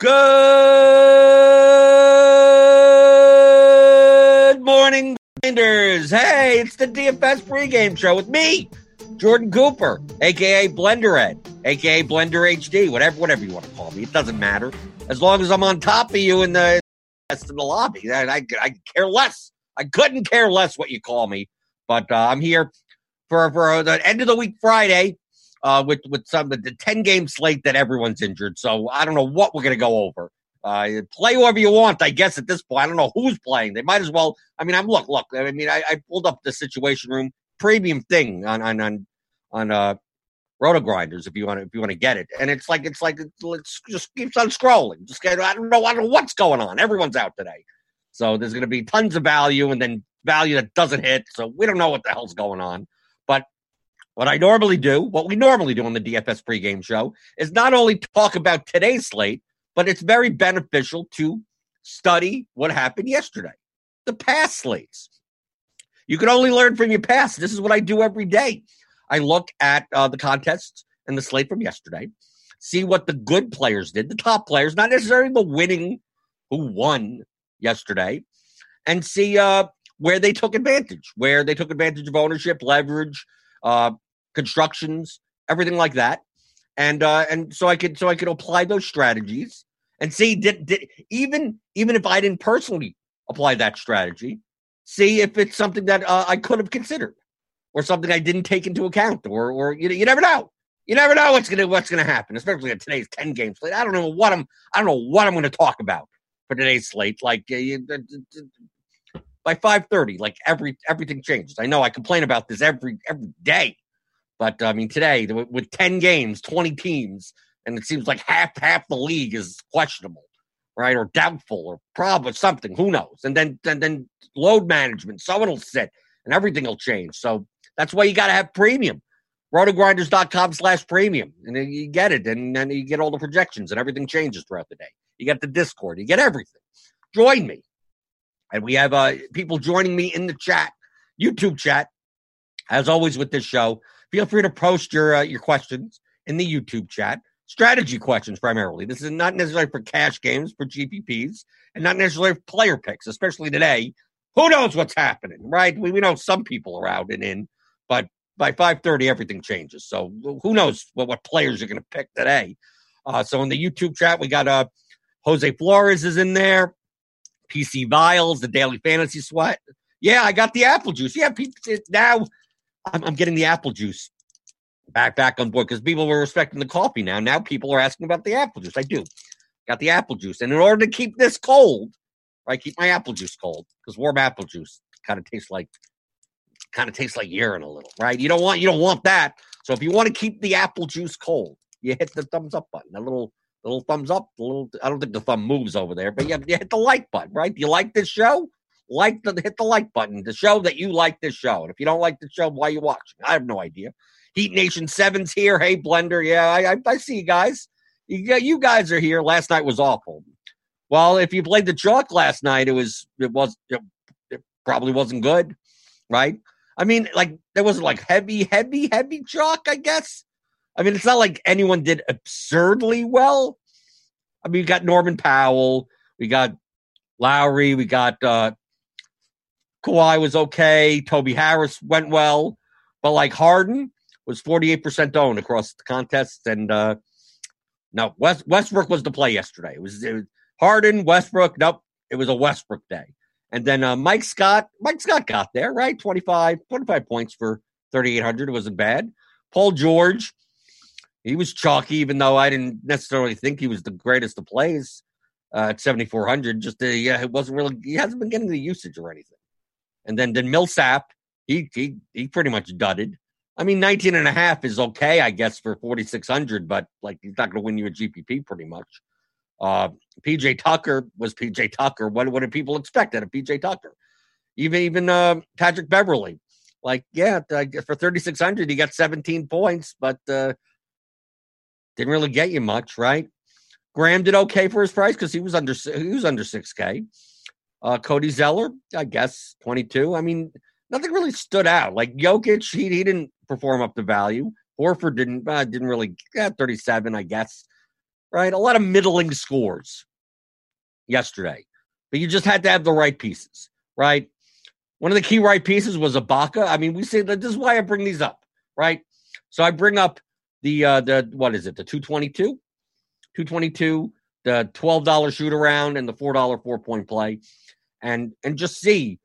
Good morning, Blenders. Hey, it's the DFS pregame show with me, Jordan Cooper, aka Blender Ed, aka Blender HD, whatever, whatever you want to call me. It doesn't matter as long as I'm on top of you in the in the lobby. I, I, I care less. I couldn't care less what you call me, but uh, I'm here for for the end of the week Friday uh, with with some of the ten game slate that everyone's injured. So I don't know what we're gonna go over. Uh, play whoever you want, I guess. At this point, I don't know who's playing. They might as well. I mean, I'm look, look. I mean, I, I pulled up the situation room premium thing on on on on uh RotoGrinders if you want to if you want to get it and it's like it's like it's just keeps on scrolling just get, i don't know i don't know what's going on everyone's out today so there's going to be tons of value and then value that doesn't hit so we don't know what the hell's going on what i normally do what we normally do on the dfs pregame show is not only talk about today's slate but it's very beneficial to study what happened yesterday the past slates. You can only learn from your past. This is what i do every day. I look at uh, the contests and the slate from yesterday, see what the good players did, the top players, not necessarily the winning who won yesterday, and see uh, where they took advantage, where they took advantage of ownership, leverage, uh, constructions, everything like that, and uh, and so I could so I could apply those strategies and see did, did even even if I didn't personally apply that strategy, see if it's something that uh, I could have considered or something I didn't take into account, or or you, know, you never know. You never know what's gonna what's gonna happen, especially at today's ten game slate. I don't know what I'm I don't know what I'm gonna talk about for today's slate. Like uh, you, uh, by five thirty, like every everything changes. I know I complain about this every every day, but I mean today with, ten games, twenty teams, and it seems like half half the league is questionable, right, or doubtful, or probably something. Who knows? And then and then load management, someone will sit, and everything will change. So that's why you got to have premium. Rotogrinders.com slash premium. And then you get it. And then you get all the projections and everything changes throughout the day. You get the Discord. You get everything. Join me. And we have uh, people joining me in the chat, YouTube chat. As always with this show, feel free to post your uh, your questions in the YouTube chat. Strategy questions primarily. This is not necessarily for cash games, for GPPs, and not necessarily for player picks, especially today. Who knows what's happening, right? We, we know some people are out and in, but by 5.30, everything changes. So who knows what, what players are going to pick today. Uh, so in the YouTube chat, we got uh, Jose Flores is in there. PC Vials, the Daily Fantasy Sweat. Yeah, I got the apple juice. Yeah, now I'm, I'm getting the apple juice back back on board because people were respecting the coffee now. Now people are asking about the apple juice. I do. Got the apple juice. And in order to keep this cold, I keep my apple juice cold because warm apple juice kind of tastes like kind of tastes like urine a little, right? You don't want you don't want that. So if you want to keep the apple juice cold, you hit the thumbs up button. A little little thumbs up. A little. I don't think the thumb moves over there, but you, you hit the like button, right? Do you like this show? Like the hit the like button to show that you like this show. And if you don't like the show, why you watching? I have no idea. Heat Nation Sevens here. Hey Blender, yeah, I, I, I see you guys. You, you guys are here. Last night was awful. Well, if you played the chalk last night, it was it was it, it probably wasn't good, right? I mean, like there wasn't like heavy, heavy, heavy chalk, I guess. I mean, it's not like anyone did absurdly well. I mean, we got Norman Powell, we got Lowry, we got uh Kawhi was okay, Toby Harris went well, but like Harden was 48% owned across the contest. And uh no, West Westbrook was the play yesterday. It was, it was Harden, Westbrook. Nope, it was a Westbrook day. And then uh, Mike Scott, Mike Scott got there, right? 25, 25 points for 3,800. It wasn't bad. Paul George, he was chalky, even though I didn't necessarily think he was the greatest of plays uh, at 7,400. Just, uh, yeah, it wasn't really, he hasn't been getting the usage or anything. And then, then Millsap, he, he, he pretty much dudded. I mean, 19 and a half is okay, I guess, for 4,600, but like he's not going to win you a GPP pretty much. Uh, PJ Tucker was PJ Tucker. What, what did people expect out of PJ Tucker? Even even uh, Patrick Beverley, like yeah, for thirty six hundred, he got seventeen points, but uh, didn't really get you much, right? Graham did okay for his price because he was under he was under six k. Uh, Cody Zeller, I guess twenty two. I mean, nothing really stood out. Like Jokic, he he didn't perform up to value. Horford didn't uh, didn't really yeah, thirty seven, I guess. right? A lot of middling scores yesterday, but you just had to have the right pieces, right? One of the key right pieces was Ibaka. I mean, we say that this is why I bring these up, right? So I bring up the uh the what is it, the 222? 222, the $12 shoot around and the $4 four point play. And and just see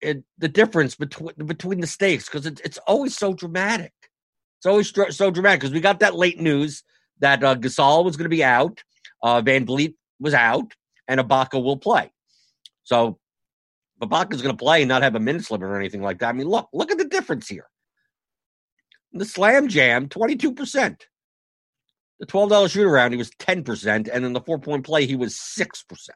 it, the difference between between the stakes because it, it's always so dramatic. It's always so dramatic because we got that late news that uh, Gasol was going to be out, uh, VanVleet was out, and Ibaka will play. So Ibaka's going to play and not have a minutes limit or anything like that. I mean, look, look at the difference here. The slam jam, 22%. The $12 shoot around, he was 10%. And in the four point play, he was 6%.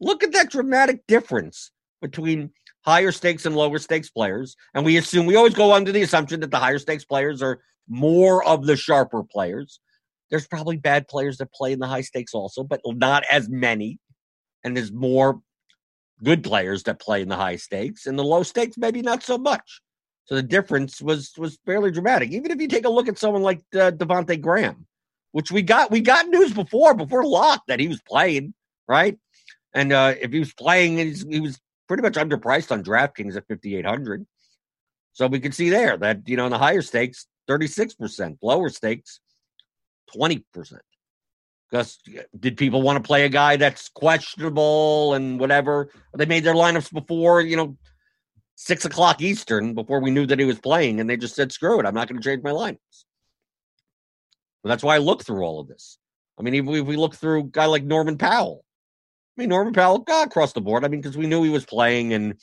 Look at that dramatic difference between higher stakes and lower stakes players. And we assume, we always go under the assumption that the higher stakes players are more of the sharper players. There's probably bad players that play in the high stakes also, but not as many. And there's more good players that play in the high stakes. and the low stakes, maybe not so much. So the difference was was fairly dramatic. Even if you take a look at someone like uh, Devonte Graham, which we got we got news before before lock that he was playing right, and uh, if he was playing, he was pretty much underpriced on DraftKings at fifty eight hundred. So we can see there that you know in the higher stakes, thirty six percent, lower stakes, twenty percent. Because did people want to play a guy that's questionable and whatever? They made their lineups before, you know, six o'clock Eastern before we knew that he was playing, and they just said, "Screw it, I'm not going to change my lineups." Well, that's why I look through all of this. I mean, we, if we look through a guy like Norman Powell, I mean, Norman Powell got across the board. I mean, because we knew he was playing and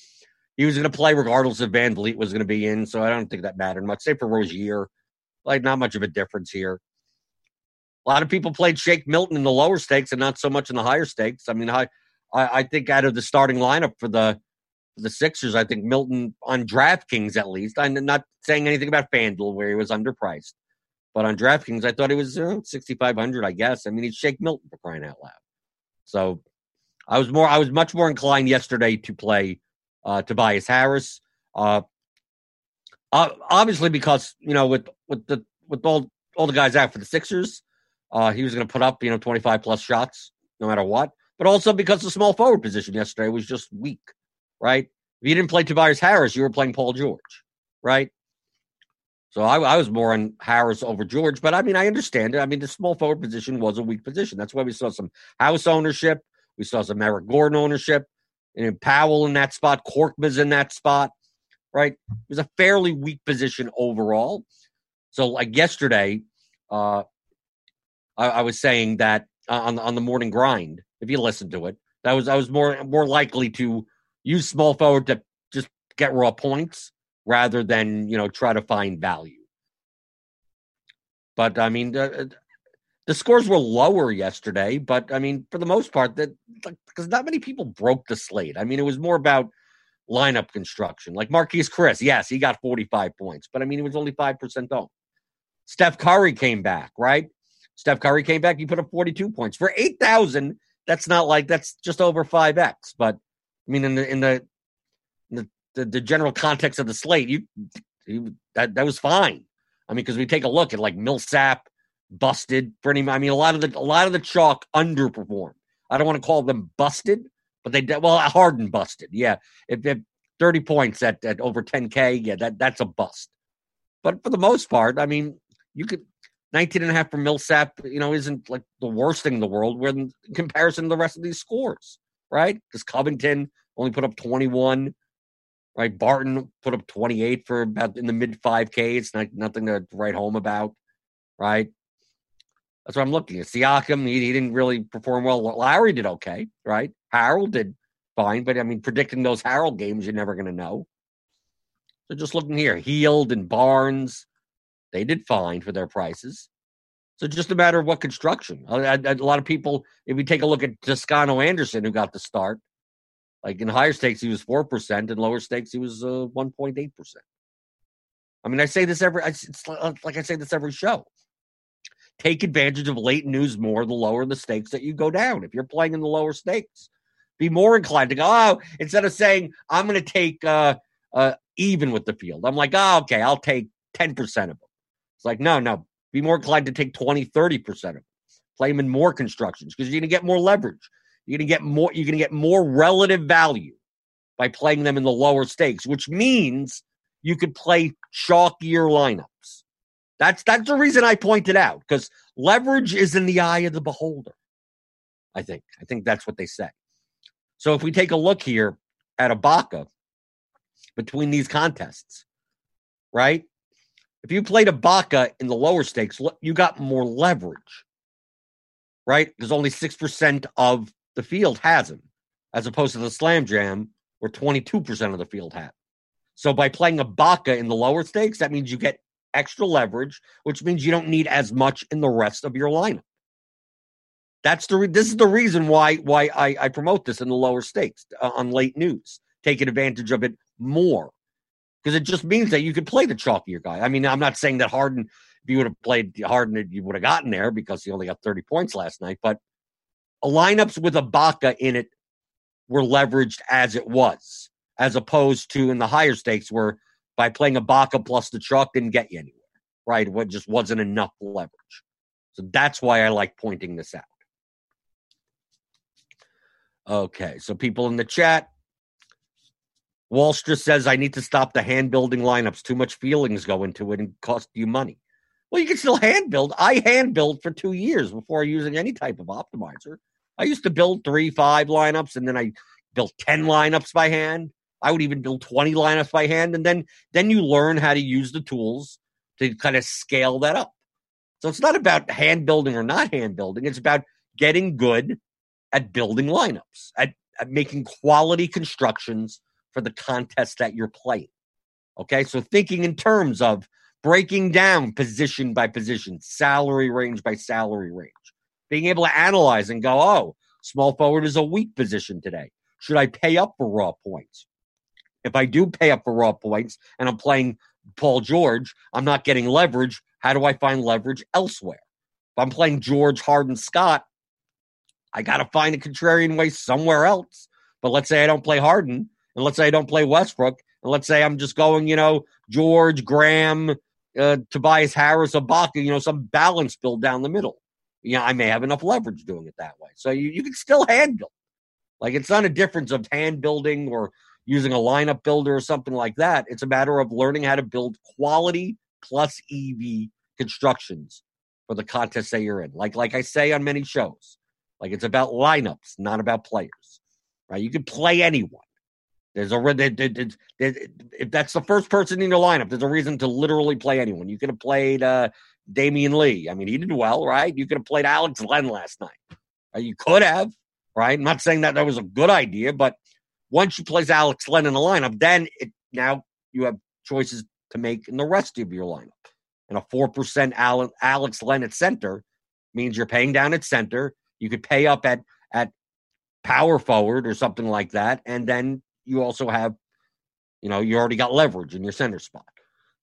he was going to play regardless if VanVleet was going to be in. So I don't think that mattered much. Say for Rozier, like not much of a difference here. A lot of people played Shake Milton in the lower stakes and not so much in the higher stakes. I mean, I I, think out of the starting lineup for the the Sixers, I think Milton on DraftKings at least. I'm not saying anything about FanDuel where he was underpriced, but on DraftKings, I thought he was uh, 6,500. I guess. I mean, he's Shake Milton for crying out loud. So I was more, I was much more inclined yesterday to play uh, Tobias Harris. Uh, obviously, because you know, with with the with all all the guys out for the Sixers, uh, he was going to put up, you know, 25 plus shots no matter what. But also because the small forward position yesterday was just weak, right? If you didn't play Tobias Harris, you were playing Paul George, right? So I, I, was more on Harris over George, but I mean, I understand it. I mean, the small forward position was a weak position. That's why we saw some house ownership. We saw some Eric Gordon ownership, and Powell in that spot, Korkmaz in that spot, right? It was a fairly weak position overall. So, like yesterday, uh, I, I was saying that uh, on on the morning grind. If you listen to it, that was I was more more likely to use small forward to just get raw points rather than you know try to find value. But I mean, the, uh, the scores were lower yesterday, but I mean, for the most part, that because not many people broke the slate. I mean, it was more about lineup construction. Like Marquese Chriss, yes, he got 45 points, but I mean, he was only 5% owned. Steph Curry came back, right? Steph Curry came back. He put up 42 points for 8,000. That's not like that's just over 5x. But I mean, in the in the the, the, general context of the slate, you, you that that was fine. I mean, because we take a look at like Millsap busted pretty. I mean, a lot of the a lot of the chalk underperformed. I don't want to call them busted, but they well Harden busted. Yeah, if, if 30 points at, at over 10k, yeah, that that's a bust. But for the most part, I mean, you could 19 and a half for Millsap, you know, isn't like the worst thing in the world when in comparison to the rest of these scores, right? Because Covington only put up 21, right? Barton put up 28 for about in the mid 5K. It's not nothing to write home about, right? That's what I'm looking at. Siakam, he, he didn't really perform well. Lowry did okay, right? Harrell did fine, but I mean, predicting those Harrell games, you're never going to know. So just looking here, Hield and Barnes, they did fine for their prices. So just a matter of what construction. A, a, lot of people, if we take a look at Toscano Anderson, who got the start, like in higher stakes he was four percent, in lower stakes he was uh, one point eight percent. I mean, I say this every. It's like I say this every show. Take advantage of late news more the lower the stakes that you go down. If you're playing in the lower stakes, be more inclined to go. Oh, instead of saying I'm going to take uh, uh, even with the field, I'm like, oh, okay, I'll take ten percent of them. It's like, no, no, be more inclined to take 20, 30% of them. Play them in more constructions because you're going to get more leverage. You're going to get more. You're going to get more relative value by playing them in the lower stakes, which means you could play chalkier lineups. That's that's the reason I pointed out because leverage is in the eye of the beholder. I think. I think that's what they say. So if we take a look here at Ibaka between these contests, right? If you played Ibaka in the lower stakes, you got more leverage, right? Because only 6% of the field has him, as opposed to the Slam Jam, where 22% of the field had. So by playing Ibaka in the lower stakes, that means you get extra leverage, which means you don't need as much in the rest of your lineup. That's the re- this is the reason why why I, I promote this in the lower stakes uh, on late news, taking advantage of it more because it just means that you could play the chalkier guy. I mean, I'm not saying that Harden, if you would have played Harden, you would have gotten there because he only got 30 points last night. But lineups with Ibaka in it were leveraged as it was, as opposed to in the higher stakes where by playing Ibaka plus the truck didn't get you anywhere, right? What just wasn't enough leverage. So that's why I like pointing this out. Okay, so people in the chat, Wallster says, I need to stop the hand building lineups. Too much feelings go into it and cost you money. Well, you can still hand build. I hand build for two years before using any type of optimizer. I used to build three, five lineups, and then I built 10 lineups by hand. I would even build 20 lineups by hand. And then then you learn how to use the tools to kind of scale that up. So it's not about hand building or not hand building. It's about getting good at building lineups, at, at making quality constructions for the contest that you're playing. Okay, so thinking in terms of breaking down position by position, salary range by salary range, being able to analyze and go, oh, small forward is a weak position today. Should I pay up for raw points? If I do pay up for raw points and I'm playing Paul George, I'm not getting leverage. How do I find leverage elsewhere? If I'm playing George, Harden, Scott, I got to find a contrarian way somewhere else. But let's say I don't play Harden and let's say I don't play Westbrook, and let's say I'm just going, you know, George, Graham, uh, Tobias Harris, Ibaka, you know, some balance build down the middle. You know, I may have enough leverage doing it that way. So you, you can still hand build. Like it's not a difference of hand building or using a lineup builder or something like that. It's a matter of learning how to build quality plus EV constructions for the contest that you're in. Like like I say on many shows, like it's about lineups, not about players. Right? You can play anyone. There's a if that's the first person in your lineup, there's a reason to literally play anyone. You could have played uh, Damion Lee. I mean, he did well, right? You could have played Alex Len last night. Uh, you could have, right? I'm not saying that that was a good idea, but once you place Alex Len in the lineup, then it now you have choices to make in the rest of your lineup. And a four percent Alex Len at center means you're paying down at center. You could pay up at at power forward or something like that, and then you also have, you know, you already got leverage in your center spot.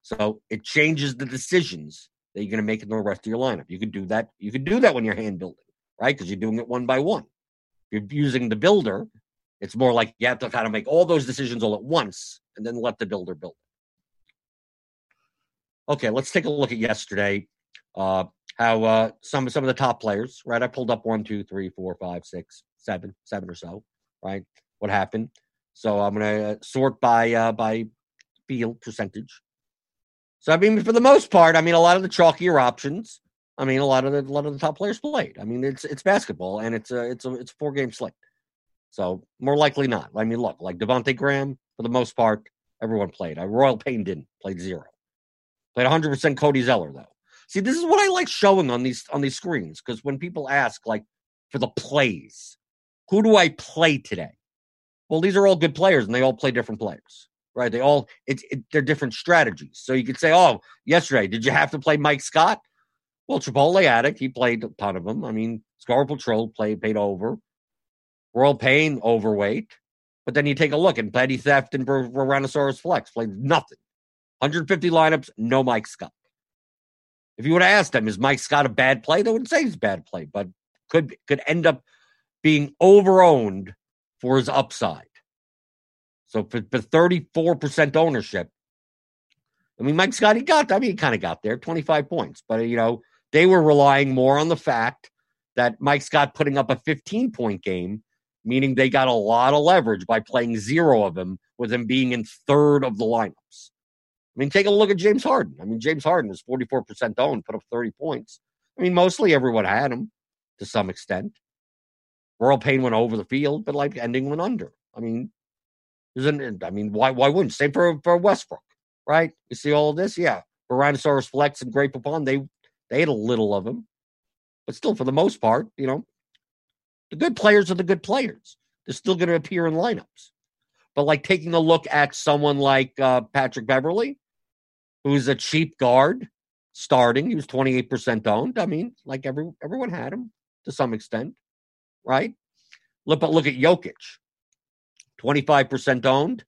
So it changes the decisions that you're going to make in the rest of your lineup. You could do that. You could do that when you're hand building, right? Because you're doing it one by one. If you're using the builder, it's more like you have to kind of make all those decisions all at once and then let the builder build. Okay, let's take a look at yesterday. Uh, how uh, some some of the top players, right? I pulled up one, two, three, four, five, six, seven, seven or so, right? What happened? So I'm going to sort by uh, by field percentage. So I mean, for the most part, I mean, a lot of the chalkier options. I mean, a lot of the a lot of the top players played. I mean, it's it's basketball and it's a it's a it's a four game slate. So more likely not. I mean, look, like Devonte Graham, for the most part, everyone played. I uh, Royal Payne didn't played zero. Played 100 percent Cody Zeller though. See, this is what I like showing on these on these screens because when people ask like for the plays, who do I play today? Well, these are all good players and they all play different players, right? They all, it's, it, they're different strategies. So you could say, oh, yesterday, did you have to play Mike Scott? Well, Chipotle Addict, he played a ton of them. I mean, Scar Patrol played, paid over. Royal Payne, overweight. But then you take a look and Petty Theft and Tyrannosaurus Flex played nothing. 150 lineups, no Mike Scott. If you would have asked them, is Mike Scott a bad play? They wouldn't say he's bad play, but could could end up being overowned for his upside. So for, for 34% ownership, I mean, Mike Scotty got, I mean, he kind of got there, 25 points. But, you know, they were relying more on the fact that Mike Scott putting up a 15 point game, meaning they got a lot of leverage by playing zero of him with him being in third of the lineups. I mean, take a look at James Harden. I mean, James Harden is 44% owned, put up 30 points. I mean, mostly everyone had him to some extent. Earl Payne went over the field, but like ending went under. I mean, isn't I mean, why why wouldn't? Same for for Westbrook, right? You see all this, yeah. Tyrannosaurus Flex and Great Poupon, they they had a little of him, but still, for the most part, you know, the good players are the good players. They're still going to appear in lineups. But like taking a look at someone like uh, Patrick Beverley, who's a cheap guard starting, he was 28% owned. I mean, like every everyone had him to some extent, right? Look, but look at Jokic, 25% owned.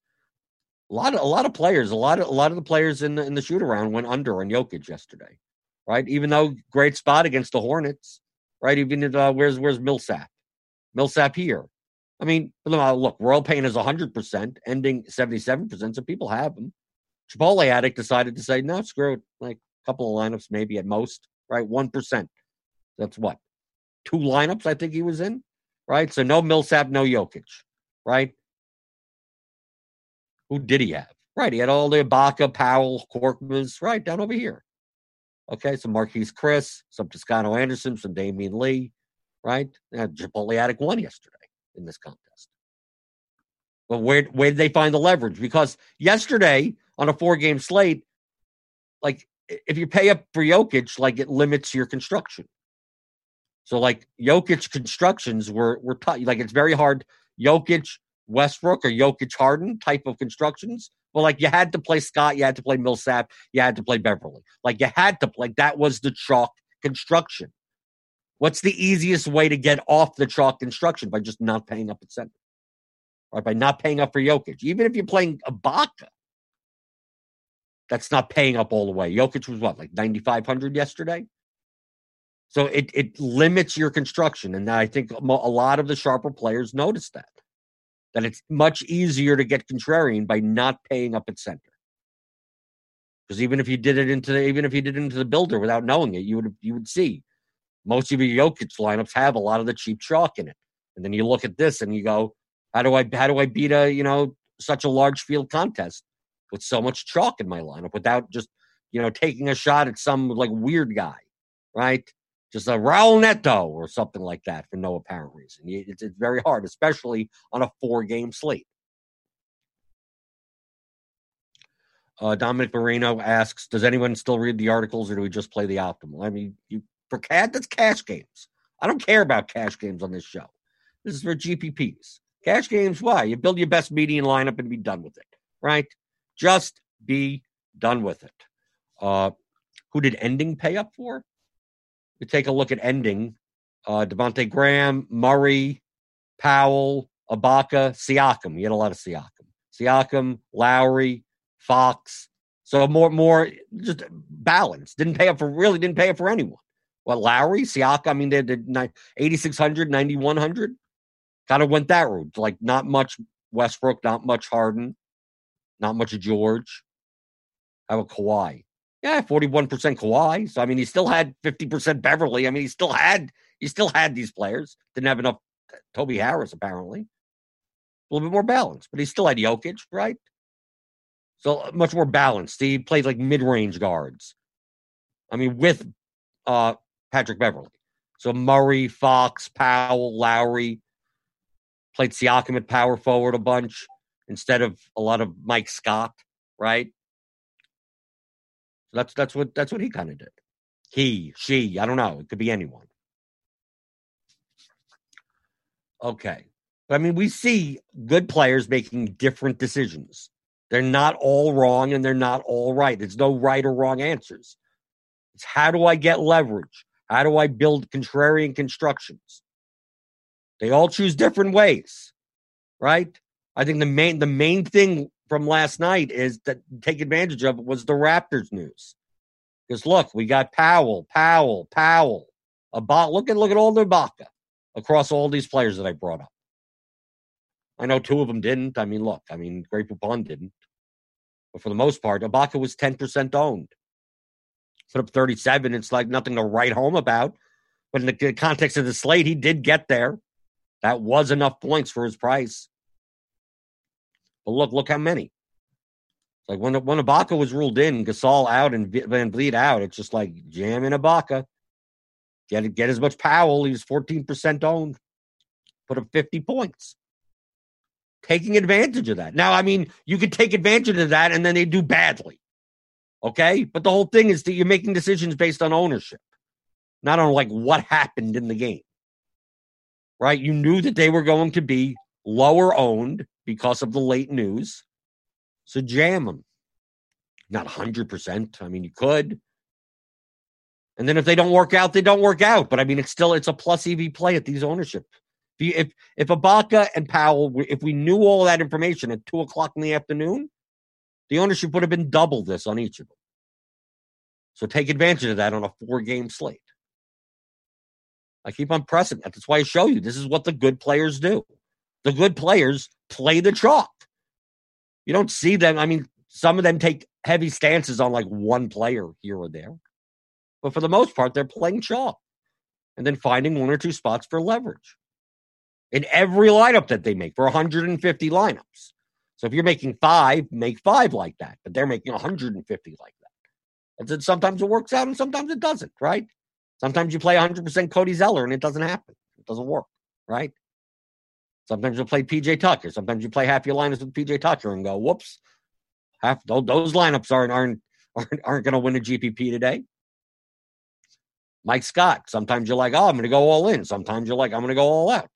A lot of a lot of players, a lot of a lot of the players in the in the shoot around went under on Jokic yesterday, right? Even though great spot against the Hornets, right? Even if, uh, where's where's Millsap? Millsap here. I mean, look, Royal Payne is 100%, ending 77%, so people have them. Chipotle Addict decided to say, no, screw it. Like a couple of lineups, maybe at most, right? 1%. That's what? Two lineups I think he was in, right? So no Millsap, no Jokic, right? Who did he have? Right. He had all the Ibaka, Powell, Korkmaz, right down over here. Okay. So Marquese Chriss, some Toscano Anderson, some Damion Lee, right? And Chipotle Addict won yesterday in this contest. But where where did they find the leverage? Because yesterday on a four game slate, like if you pay up for Jokic, like it limits your construction. So like Jokic constructions were were tough. Like it's very hard. Jokic, Westbrook, or Jokic Harden type of constructions. Well, like you had to play Scott, you had to play Millsap, you had to play Beverley. Like you had to play. That was the chalk construction. What's the easiest way to get off the chalk construction? By just not paying up at center. Right? By not paying up for Jokic. Even if you're playing Ibaka, that's not paying up all the way. Jokic was what, like 9,500 yesterday? So it, it limits your construction. And I think a lot of the sharper players notice that. That it's much easier to get contrarian by not paying up at center. Because even if you did it into the, even if you did it into the builder without knowing it, you would you would see most of your Jokic lineups have a lot of the cheap chalk in it. And then you look at this and you go, how do I how do I beat a you know such a large field contest with so much chalk in my lineup without just you know taking a shot at some like weird guy, right? Just a Raul Neto or something like that for no apparent reason. It's, it's very hard, especially on a four game slate. Uh, Dominic Moreno asks, "Does anyone still read the articles, or do we just play the optimal?" I mean, you for cat, that's cash games. I don't care about cash games on this show. This is for GPPs. Cash games, why? You build your best median lineup and be done with it, right? Just be done with it. Uh, who did ending pay up for? We take a look at ending. Uh, Devonte Graham, Murray, Powell, Ibaka, Siakam. You had a lot of Siakam. Siakam, Lowry, Fox. So more, more just balance. Didn't pay up for really didn't pay up for anyone. What Lowry, Siaka? I mean, they did 8,600, 9,100. Kind of went that route. Like, not much Westbrook, not much Harden, not much George. How about Kawhi? Yeah, 41% Kawhi. So, I mean, he still had 50% Beverley. I mean, he still had, he still had these players. Didn't have enough uh, Toby Harris, apparently. A little bit more balanced, but he still had Jokic, right? So uh, much more balanced. He played like mid range guards. I mean, with uh, Patrick Beverley. So Murray, Fox, Powell, Lowry played Siakam at power forward a bunch instead of a lot of Mike Scott, right? So that's that's what that's what he kind of did. He, she, I don't know. It could be anyone. Okay. But I mean, we see good players making different decisions. They're not all wrong and they're not all right. There's no right or wrong answers. It's how do I get leverage? How do I build contrarian constructions? They all choose different ways, right? I think the main the main thing from last night is that take advantage of was the Raptors news. Because look, we got Powell, Powell, Powell. About look at look at all the Ibaka across all these players that I brought up. I know two of them didn't. I mean, look, I mean, Great Poupon didn't. But for the most part, Ibaka was 10% owned put up 37. It's like nothing to write home about. But in the context of the slate, he did get there. That was enough points for his price. But look, look how many. It's like when when Ibaka was ruled in, Gasol out and VanVleet out, it's just like jam in Ibaka. Get get as much Powell. He's 14% owned. Put up 50 points. Taking advantage of that. Now, I mean, you could take advantage of that and then they do badly. Okay. But the whole thing is that you're making decisions based on ownership, not on like what happened in the game. Right? You knew that they were going to be lower owned because of the late news. So jam them. Not 100%. I mean, you could. And then if they don't work out, they don't work out. But I mean, it's still it's a plus EV play at these ownership. If you, if if Ibaka and Powell, if we knew all that information at two o'clock in the afternoon, the ownership would have been double this on each of them. So take advantage of that on a four game slate. I keep on pressing that. That's why I show you this is what the good players do. The good players play the chalk. You don't see them. I mean, some of them take heavy stances on like one player here or there. But for the most part, they're playing chalk and then finding one or two spots for leverage in every lineup that they make for 150 lineups. So if you're making five, make five like that, but they're making 150 like that. And then sometimes it works out and sometimes it doesn't, right? Sometimes you play 100% Cody Zeller and it doesn't happen. It doesn't work, right? Sometimes you'll play PJ Tucker. Sometimes you play half your lineups with PJ Tucker and go, whoops, half those, lineups aren't aren't aren't, aren't going to win a GPP today. Mike Scott. Sometimes you're like, oh, I'm going to go all in. Sometimes you're like, I'm going to go all out.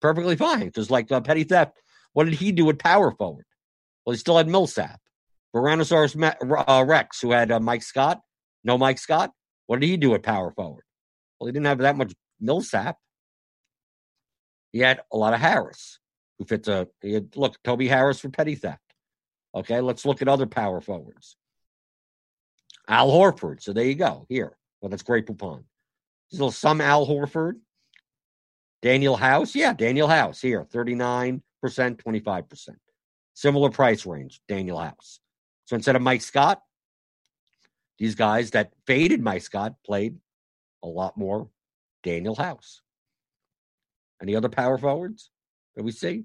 Perfectly fine. Just like uh, petty theft. What did he do with power forward? Well, he still had Millsap. Tyrannosaurus uh, Rex, who had uh, Mike Scott. No Mike Scott. What did he do at power forward? Well, he didn't have that much Millsap. He had a lot of Harris, who fits a. He had, look, Toby Harris for petty theft. Okay, let's look at other power forwards. Al Horford. So there you go. Here. Well, that's great Poupon. Still some Al Horford. Danuel House. Yeah, Danuel House here. 39%, 25%. Similar price range, Danuel House. So instead of Mike Scott, these guys that faded Mike Scott played a lot more Daniel House. Any other power forwards that we see?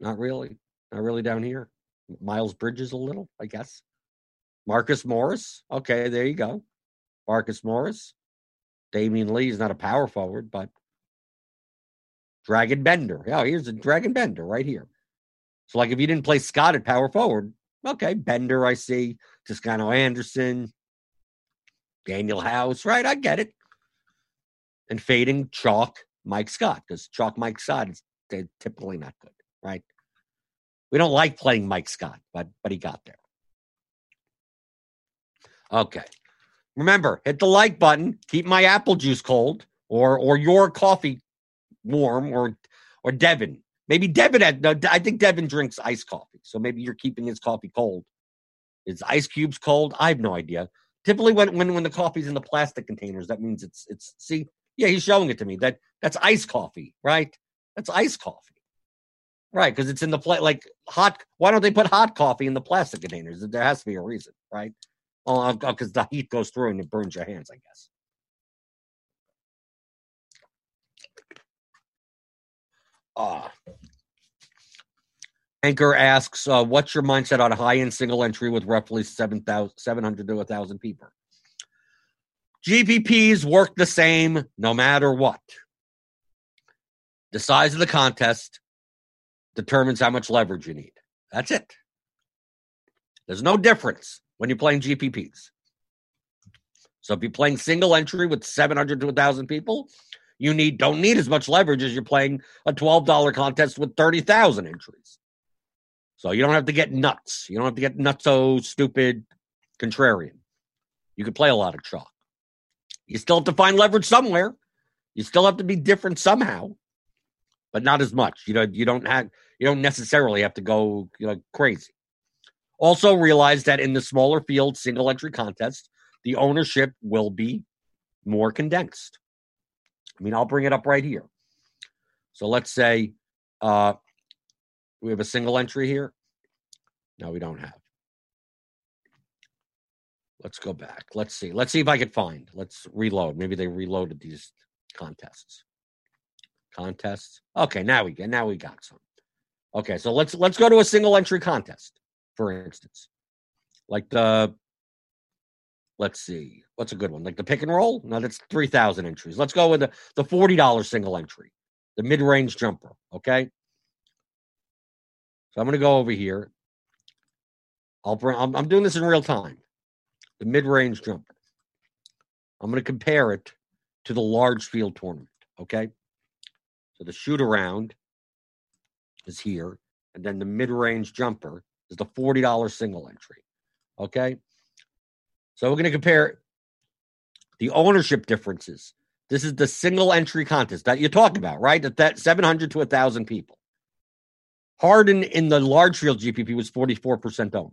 Not really. Not really down here. Miles Bridges a little, I guess. Marcus Morris. Okay, there you go. Marcus Morris. Damion Lee is not a power forward, but Dragan Bender. Yeah, here's a Dragan Bender right here. So, like, if you didn't play Scott at power forward, okay, Bender, I see. Toscano Anderson, Danuel House, right? I get it. And fading chalk Mike Scott because chalk Mike Scott is typically not good, right? We don't like playing Mike Scott, but but he got there. Okay. Remember, hit the like button. Keep my apple juice cold, or or your coffee warm, or or Devin. Maybe Devin had. I think Devin drinks iced coffee, so maybe you're keeping his coffee cold. Is ice cubes cold? I have no idea. Typically, when when when the coffee's in the plastic containers, that means it's it's. See, yeah, he's showing it to me. That that's ice coffee, right? That's ice coffee, right? Because it's in the plate like hot. Why don't they put hot coffee in the plastic containers? There has to be a reason, right? Oh, because the heat goes through and it burns your hands, I guess. Ah. Uh, Anchor asks, uh, what's your mindset on a high end single entry with roughly 7, 700 to 1,000 people? GPPs work the same no matter what. The size of the contest determines how much leverage you need. That's it. There's no difference when you're playing GPPs. So if you're playing single entry with 700 to 1,000 people, you need don't need as much leverage as you're playing a $12 contest with 30,000 entries. So you don't have to get nuts. You don't have to get nutso stupid contrarian. You can play a lot of chalk. You still have to find leverage somewhere. You still have to be different somehow, but not as much. You know, you don't have you don't necessarily have to go you know crazy. Also, realize that in the smaller field single entry contest, the ownership will be more condensed. I mean, I'll bring it up right here. So let's say uh, we have a single entry here. No, we don't have. Let's go back. Let's see. Let's see if I can find. Let's reload. Maybe they reloaded these contests. Contests. Okay, now we get now we got some. Okay, so let's let's go to a single entry contest, for instance. Like the let's see, what's a good one? Like the pick and roll? No, that's three thousand entries. Let's go with the, the forty dollar single entry, the mid-range jumper. Okay. So I'm gonna go over here. I'll bring I'm, I'm doing this in real time. The mid-range jumper. I'm gonna compare it to the large field tournament. Okay. So the shoot around is here, and then the mid-range jumper is the $40 single entry. Okay. So we're going to compare the ownership differences. This is the single entry contest that you talk about, right? That, that 700 to 1,000 people. Harden in the large field GPP was 44% owned,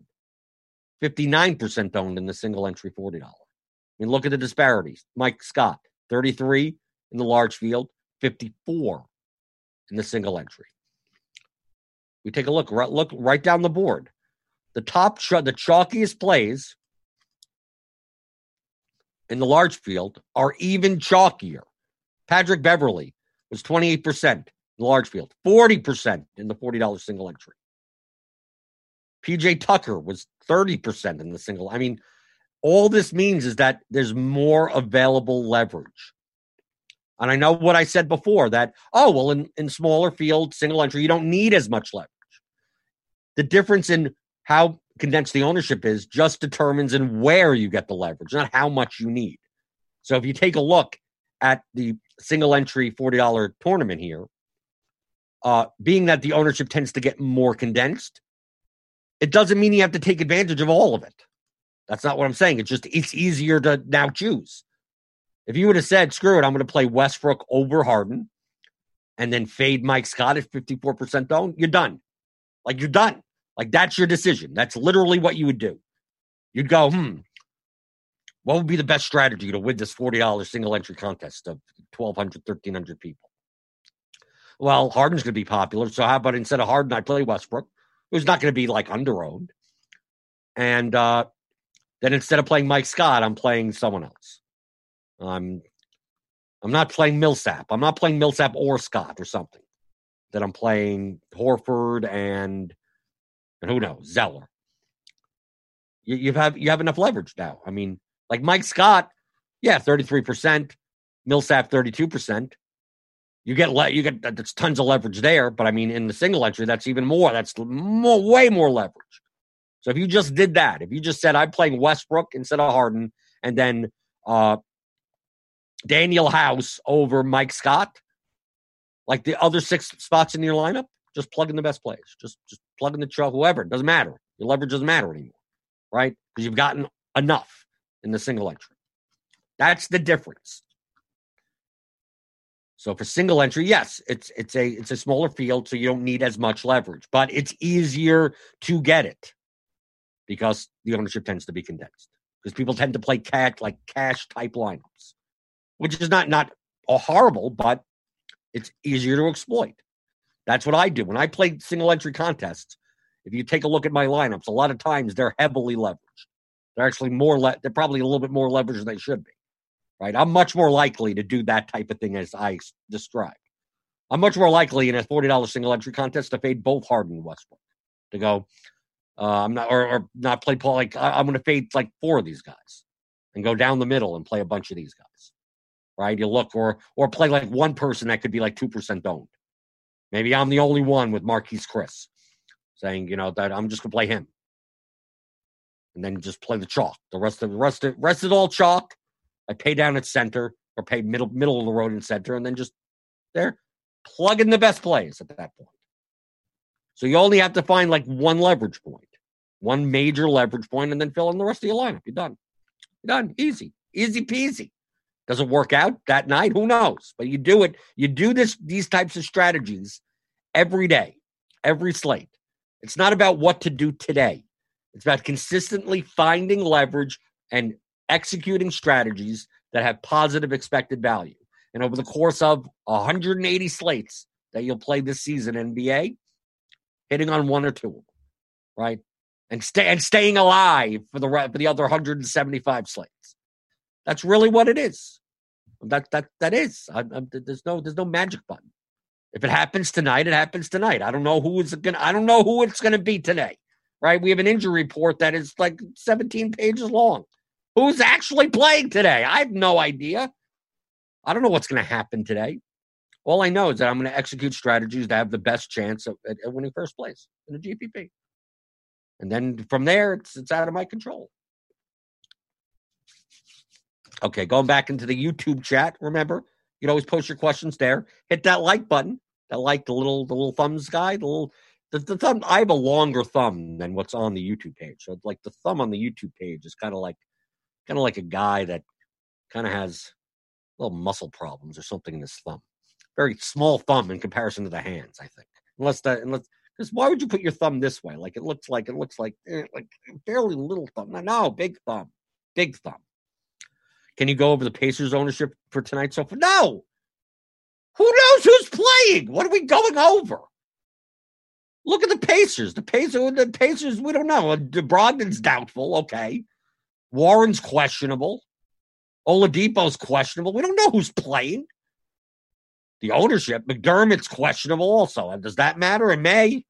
59% owned in the single entry $40. I mean, look at the disparities. Mike Scott, 33 in the large field, 54 in the single entry. We take a look, right, look right down the board. The top, the chalkiest plays in the large field are even chalkier. Patrick Beverley was 28% in the large field, 40% in the $40 single entry. PJ Tucker was 30% in the single. I mean, all this means is that there's more available leverage. And I know what I said before that, oh, well, in, in smaller field, single entry, you don't need as much leverage. The difference in how condensed the ownership is just determines in where you get the leverage, not how much you need. So if you take a look at the single entry $40 tournament here, uh, being that the ownership tends to get more condensed, it doesn't mean you have to take advantage of all of it. That's not what I'm saying. It's just it's easier to now choose. If you would have said, screw it, I'm going to play Westbrook over Harden and then fade Mike Scott at 54% owned, you're done. Like you're done. Like that's your decision. That's literally what you would do. You'd go, hmm, what would be the best strategy to win this $40 single entry contest of 1,200, 1,300 people? Well, Harden's going to be popular. So how about instead of Harden, I play Westbrook, who's not going to be like underowned. And uh, then instead of playing Mike Scott, I'm playing someone else. I'm I'm not playing Millsap. I'm not playing Millsap or Scott or something. That I'm playing Horford and and who knows, Zeller. You, you have you have enough leverage now. I mean, like Mike Scott, yeah, thirty three percent, Millsap thirty two percent. You get le- you get there's tons of leverage there, but I mean, in the single entry, that's even more. That's more, way more leverage. So if you just did that, if you just said I'm playing Westbrook instead of Harden, and then uh, Danuel House over Mike Scott, like the other six spots in your lineup, just plug in the best players. Just just plug in the truck, whoever. It doesn't matter. Your leverage doesn't matter anymore, right? Because you've gotten enough in the single entry. That's the difference. So for single entry, yes, it's it's a it's a smaller field, so you don't need as much leverage, but it's easier to get it because the ownership tends to be condensed. Because people tend to play cat like cash type lineups, which is not not horrible, but it's easier to exploit. That's what I do. When I play single entry contests, if you take a look at my lineups, a lot of times they're heavily leveraged. They're actually more, le- they're probably a little bit more leveraged than they should be. Right. I'm much more likely to do that type of thing as I described. I'm much more likely in a $40 single entry contest to fade both Harden and Westbrook. To go, uh, I'm not, or, or not play Paul. Like, I, I'm going to fade like four of these guys and go down the middle and play a bunch of these guys. Right. You look, or, or play like one person that could be like 2% owned Maybe I'm the only one with Marquese Chriss saying, you know, that I'm just gonna play him. And then just play the chalk. The rest of the rest of rest is all chalk. I pay down at center or pay middle middle of the road in center, and then just there, plug in the best plays at that point. So you only have to find like one leverage point, one major leverage point, and then fill in the rest of your lineup. You're done. You're done. Easy. Easy peasy. Does it work out that night? Who knows? But you do it. You do this these types of strategies every day, every slate. It's not about what to do today. It's about consistently finding leverage and executing strategies that have positive expected value. And over the course of 180 slates that you'll play this season NBA, hitting on one or two, right? and stay and staying alive for the for the other 175 slates. That's really what it is. That that that is. I, I, there's no there's no magic button. If it happens tonight, it happens tonight. I don't know who is gonna. I don't know who it's going to be today. Right? We have an injury report that is like 17 pages long. Who's actually playing today? I have no idea. I don't know what's going to happen today. All I know is that I'm going to execute strategies to have the best chance of, at, at winning first place in the GPP. And then from there, it's it's out of my control. Okay, going back into the YouTube chat. Remember, you can always post your questions there. Hit that like button. That like the little the little thumbs guy. The little the, the thumb. I have a longer thumb than what's on the YouTube page. So like the thumb on the YouTube page is kind of like kind of like a guy that kind of has little muscle problems or something in his thumb. Very small thumb in comparison to the hands. I think unless that unless because why would you put your thumb this way? Like it looks like it looks like eh, like fairly little thumb. No, no, big thumb, big thumb. Can you go over the Pacers ownership for tonight so far? No. Who knows who's playing? What are we going over? Look at the Pacers. The Pacers, the Pacers, we don't know. Brogdon's doubtful. Okay. Warren's questionable. Oladipo's questionable. We don't know who's playing. The ownership, McDermott's questionable also. Does that matter in May?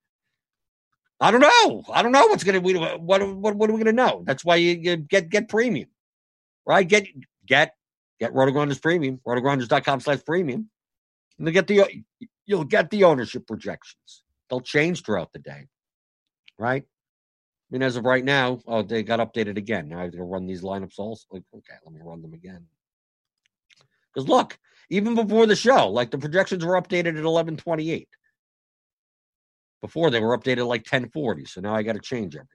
I don't know. I don't know what's going to be. what what what are we going to know? That's why you, you, get get premium, right? Get get get Rotogrinders premium, rotogrinders.com slash premium. And you'll get the you'll get the ownership projections. They'll change throughout the day, right? I mean, as of right now, oh, they got updated again. Now I have to run these lineups also. Like, okay, let me run them again. Because look, even before the show, like the projections were updated at eleven twenty eight. Before they were updated like 1040. So now I got to change everything.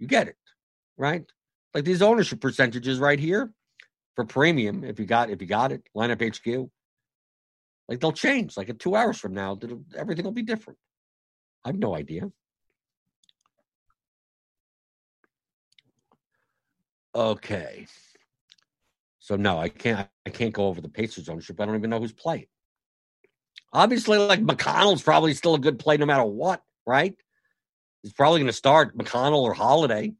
You get it, right? Like these ownership percentages right here for premium, if you got if you got it, lineup HQ, like they'll change. Like in two hours from now, everything will be different. I have no idea. Okay. So no, I can't I can't go over the Pacers ownership. I don't even know who's playing. Obviously, like McConnell's probably still a good play no matter what, right? He's probably going to start McConnell or Holiday,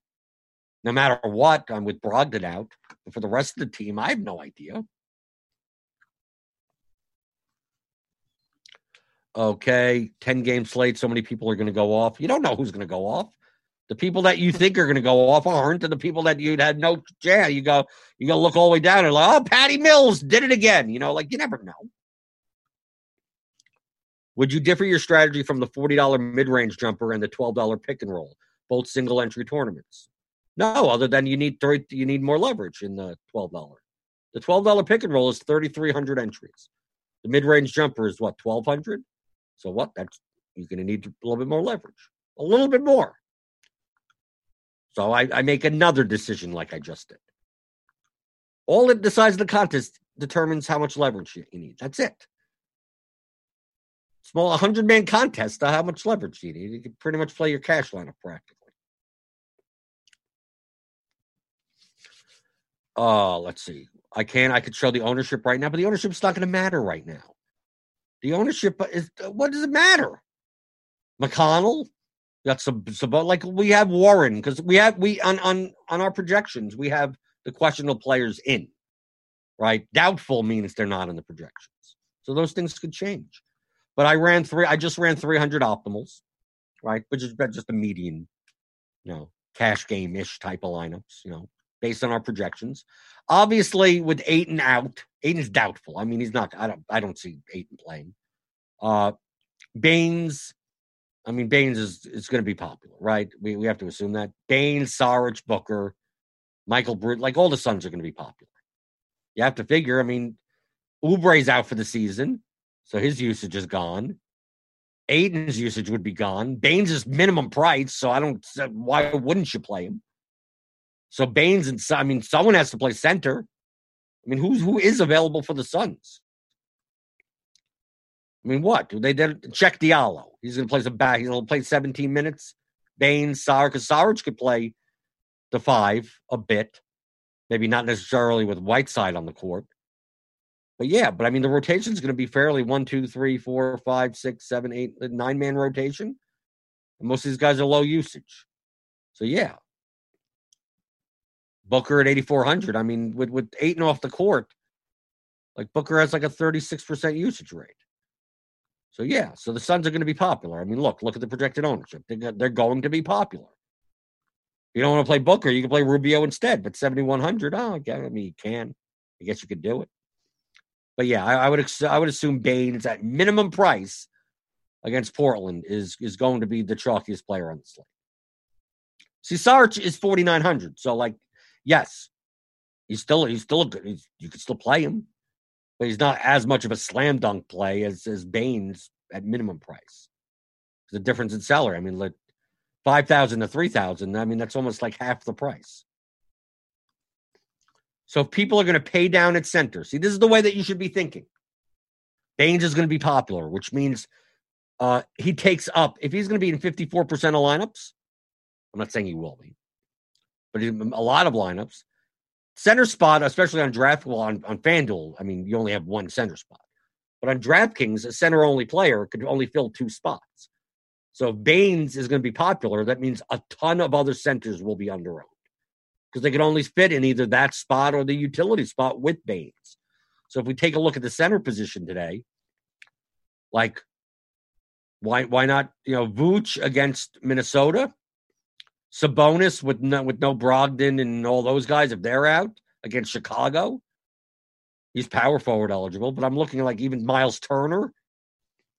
no matter what. I'm with Brogdon out. But for the rest of the team, I have no idea. Okay, 10 game slate. So many people are going to go off. You don't know who's going to go off. The people that you think are going to go off aren't, and the people that you'd had no chance. You go, you go look all the way down and like, oh, Patty Mills did it again. You know, like you never know. Would you differ your strategy from the $40 mid range jumper and the $12 pick and roll, both single entry tournaments? No, other than you need th- you need more leverage in the $12. The $12 pick and roll is 3,300 entries. The mid range jumper is what, 1,200? So what? That's you're going to need a little bit more leverage, a little bit more. So I, I make another decision like I just did. All it decides the contest determines how much leverage you need. That's it small 100 man contest, uh, how much leverage you need? You can pretty much play your cash lineup practically. Oh, uh, let's see. I can I could show the ownership right now, but the ownership's not going to matter right now. The ownership is what does it matter? McConnell, some, some like we have Warren because we have we on on on our projections we have the questionable players in, right? Doubtful means they're not in the projections, so those things could change. But I ran three. I just ran 300 optimals, right? Which is just a median, you know, cash game ish type of lineups, you know, based on our projections. Obviously, with Ayton out, Ayton's doubtful. I mean, he's not. I don't. I don't see Ayton playing. Uh, Baynes. I mean, Baynes is is going to be popular, right? We we have to assume that Baynes, Saric, Booker, Michael Brute, like all the Suns are going to be popular. You have to figure. I mean, Oubre's out for the season. So his usage is gone. Ayton's usage would be gone. Baynes is minimum price, so I don't. Why wouldn't you play him? So Baynes and I mean, someone has to play center. I mean, who's who is available for the Suns? I mean, what do they did Cheick Diallo? He's going to play some back. To play 17 minutes. Baynes, Sar, because Sarge could play the five a bit, maybe not necessarily with Whiteside on the court. But yeah, but I mean, the rotation is going to be fairly one, two, three, four, five, six, seven, eight, nine man rotation. And most of these guys are low usage. So yeah. Booker at 8,400. I mean, with, with Ayton off the court, like Booker has like a 36% usage rate. So yeah, so the Suns are going to be popular. I mean, look, look at the projected ownership. They're, going to be popular. You don't want to play Booker, you can play Rubio instead. But 7,100, oh, I mean, you can. I guess you could do it. But yeah, I, I would I would assume Baynes at minimum price against Portland is is going to be the chalkiest player on the slate. See, is 4,900. So, like, yes, he's still, he's still, a good. He's, you could still play him, but he's not as much of a slam dunk play as, as Baynes at minimum price. The difference in salary. I mean, like 5,000 to 3,000. I mean, that's almost like half the price. So if people are going to pay down at center, see, this is the way that you should be thinking. Baynes is going to be popular, which means uh, he takes up, if he's going to be in 54% of lineups, I'm not saying he will be, but a lot of lineups, center spot, especially on draft, well, on, on FanDuel, I mean, you only have one center spot. But on DraftKings, a center only player could only fill two spots. So if Baynes is going to be popular, that means a ton of other centers will be under owned because they can only fit in either that spot or the utility spot with Baynes. So if we take a look at the center position today, like why why not you know Vooch against Minnesota? Sabonis with no, with no Brogdon and all those guys, if they're out against Chicago, he's power forward eligible. But I'm looking like even Miles Turner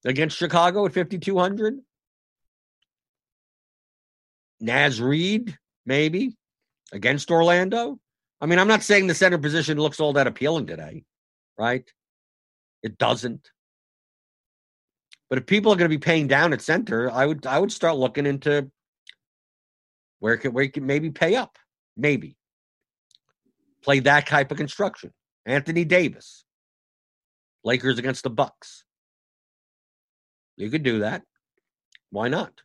against Chicago at 5,200. Naz Reid, maybe against Orlando. I mean, I'm not saying the center position looks all that appealing today, right? It doesn't. But if people are going to be paying down at center, I would I would start looking into where can where you can maybe pay up, maybe play that type of construction. Anthony Davis, Lakers against the Bucks. You could do that. Why not?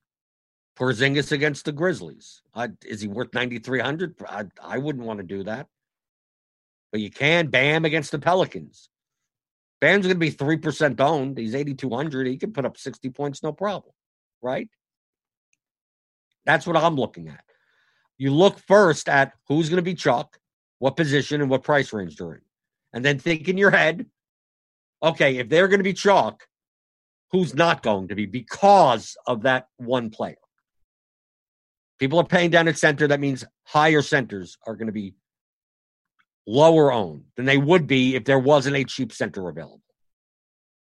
Porzingis against the Grizzlies. Is he worth ninety three hundred? I I wouldn't want to do that. But you can. Bam against the Pelicans. Bam's going to be three percent owned. He's eighty two hundred. He can put up sixty points, no problem. Right? That's what I'm looking at. You look first at who's going to be chalk, what position, and what price range they're in. And then think in your head, okay, if they're going to be chalk, who's not going to be because of that one player? People are paying down at center. That means higher centers are going to be lower owned than they would be if there wasn't a cheap center available.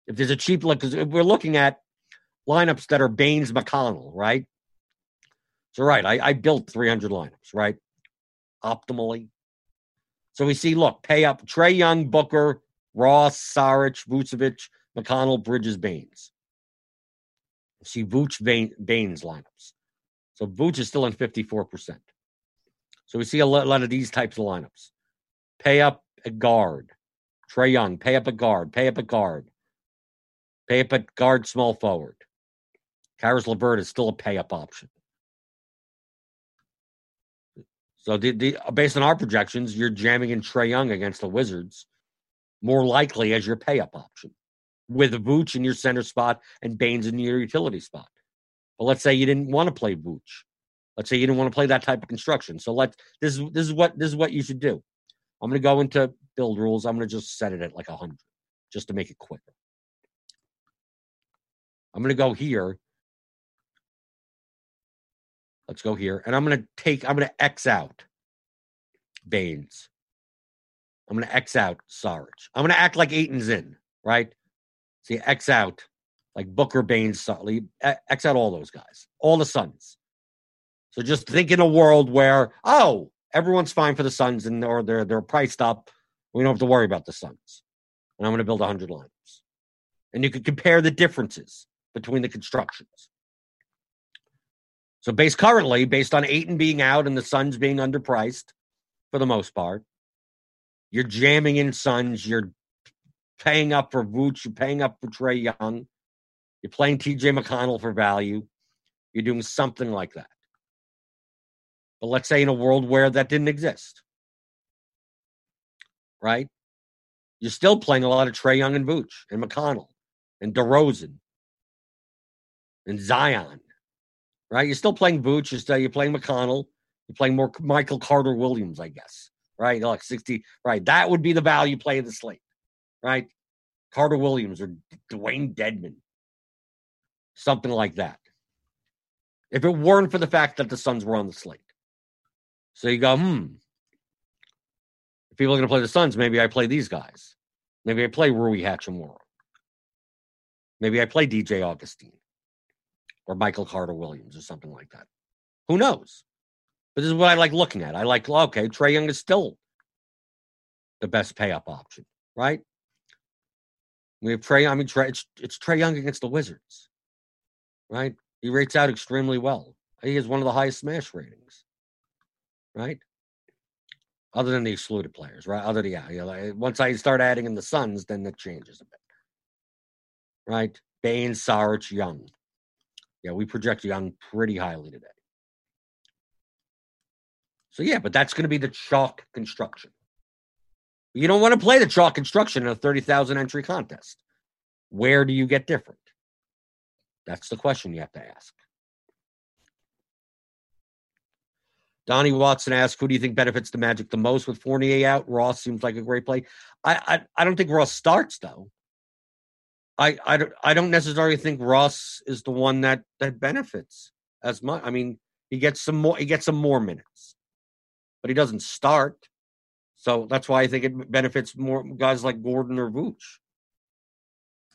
If there's a cheap look, because we're looking at lineups that are Baynes McConnell, right? So, right, I, I built 300 lineups, right? Optimally. So we see, look, pay up Trae Young, Booker, Ross, Saric, Vucevic, McConnell, Bridges, Baynes. See Vooch, Baynes lineups. So Vooch is still in 54%. So we see a lot of these types of lineups. Pay up a guard. Trae Young, pay up a guard, pay up a guard. Pay up a guard small forward. Caris LeVert is still a pay up option. So, the, the, based on our projections, you're jamming in Trae Young against the Wizards more likely as your pay up option with Vooch in your center spot and Baynes in your utility spot. But let's say you didn't want to play Vooch. Let's say you didn't want to play that type of construction. So let this is this is what this is what you should do. I'm going to go into build rules. I'm going to just set it at like 100 just to make it quicker. I'm going to go here Let's go here. And I'm going to take, I'm going to X out Baynes. I'm going to X out Saric. I'm going to act like Ayton's in, right? See, X out like Booker, Baines, Baynes, X out all those guys, all the Suns. So just think in a world where, oh, everyone's fine for the Suns and or they're they're priced up. We don't have to worry about the Suns. And I'm going to build 100 lineups. And you can compare the differences between the constructions. So, based currently, based on Ayton being out and the Suns being underpriced for the most part, you're jamming in Suns. You're paying up for Vooch. You're paying up for Trae Young. You're playing TJ McConnell for value. You're doing something like that. But let's say in a world where that didn't exist, right? You're still playing a lot of Trae Young and Vooch and McConnell and DeRozan and Zion right? You're still playing Vooch. You're, still, you're playing McConnell. You're playing more Michael Carter Williams, I guess, right? Like 60, right? That would be the value play of the slate, right? Carter Williams or Dwayne Dedmon, something like that. If it weren't for the fact that the Suns were on the slate. So you go, hmm. If people are going to play the Suns, maybe I play these guys. Maybe I play Rui Hachimura. Maybe I play DJ Augustin or Michael Carter Williams or something like that. Who knows? But this is what I like looking at. I like, okay, Trae Young is still the best pay up option, right? We have Trae, I mean, Trae, it's, it's Trae Young against the Wizards, right? He rates out extremely well. He has one of the highest smash ratings, right? Other than the excluded players, right? Other than yeah, yeah like, once I start adding in the Suns, then that changes a bit, right? Bane, Saric, Young. Yeah, we project Young pretty highly today. So yeah, but that's going to be the chalk construction. You don't want to play the chalk construction in a 30,000 entry contest. Where do you get different? That's the question you have to ask. Donnie Watson asked, "Who do you think benefits the Magic the most with Fournier out?" Ross seems like a great play. I I, I don't think Ross starts though. I I don't I don't necessarily think Ross is the one that that benefits as much. I mean, he gets some more he gets some more minutes, but he doesn't start. So that's why I think it benefits more guys like Gordon or Vooch.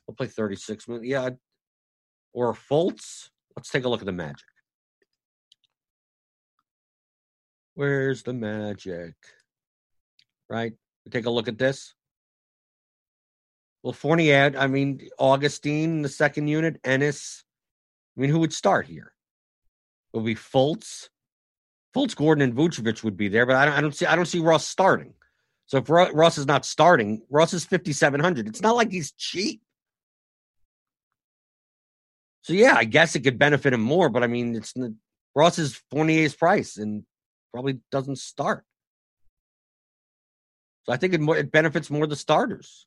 We'll play 36 minutes. Yeah, or Fultz. Let's take a look at the Magic. Where's the Magic? Right? We take a look at this. Well, Fournier, I mean, Augustin, the second unit, Ennis. I mean, who would start here? It would be Fultz. Fultz, Gordon, and Vucevic would be there, but I don't, I don't see I don't see Ross starting. So if Ross is not starting, Ross is fifty seven hundred. It's not like he's cheap. So yeah, I guess it could benefit him more, but I mean, it's Ross is Fournier's price and probably doesn't start. So I think it, more, it benefits more the starters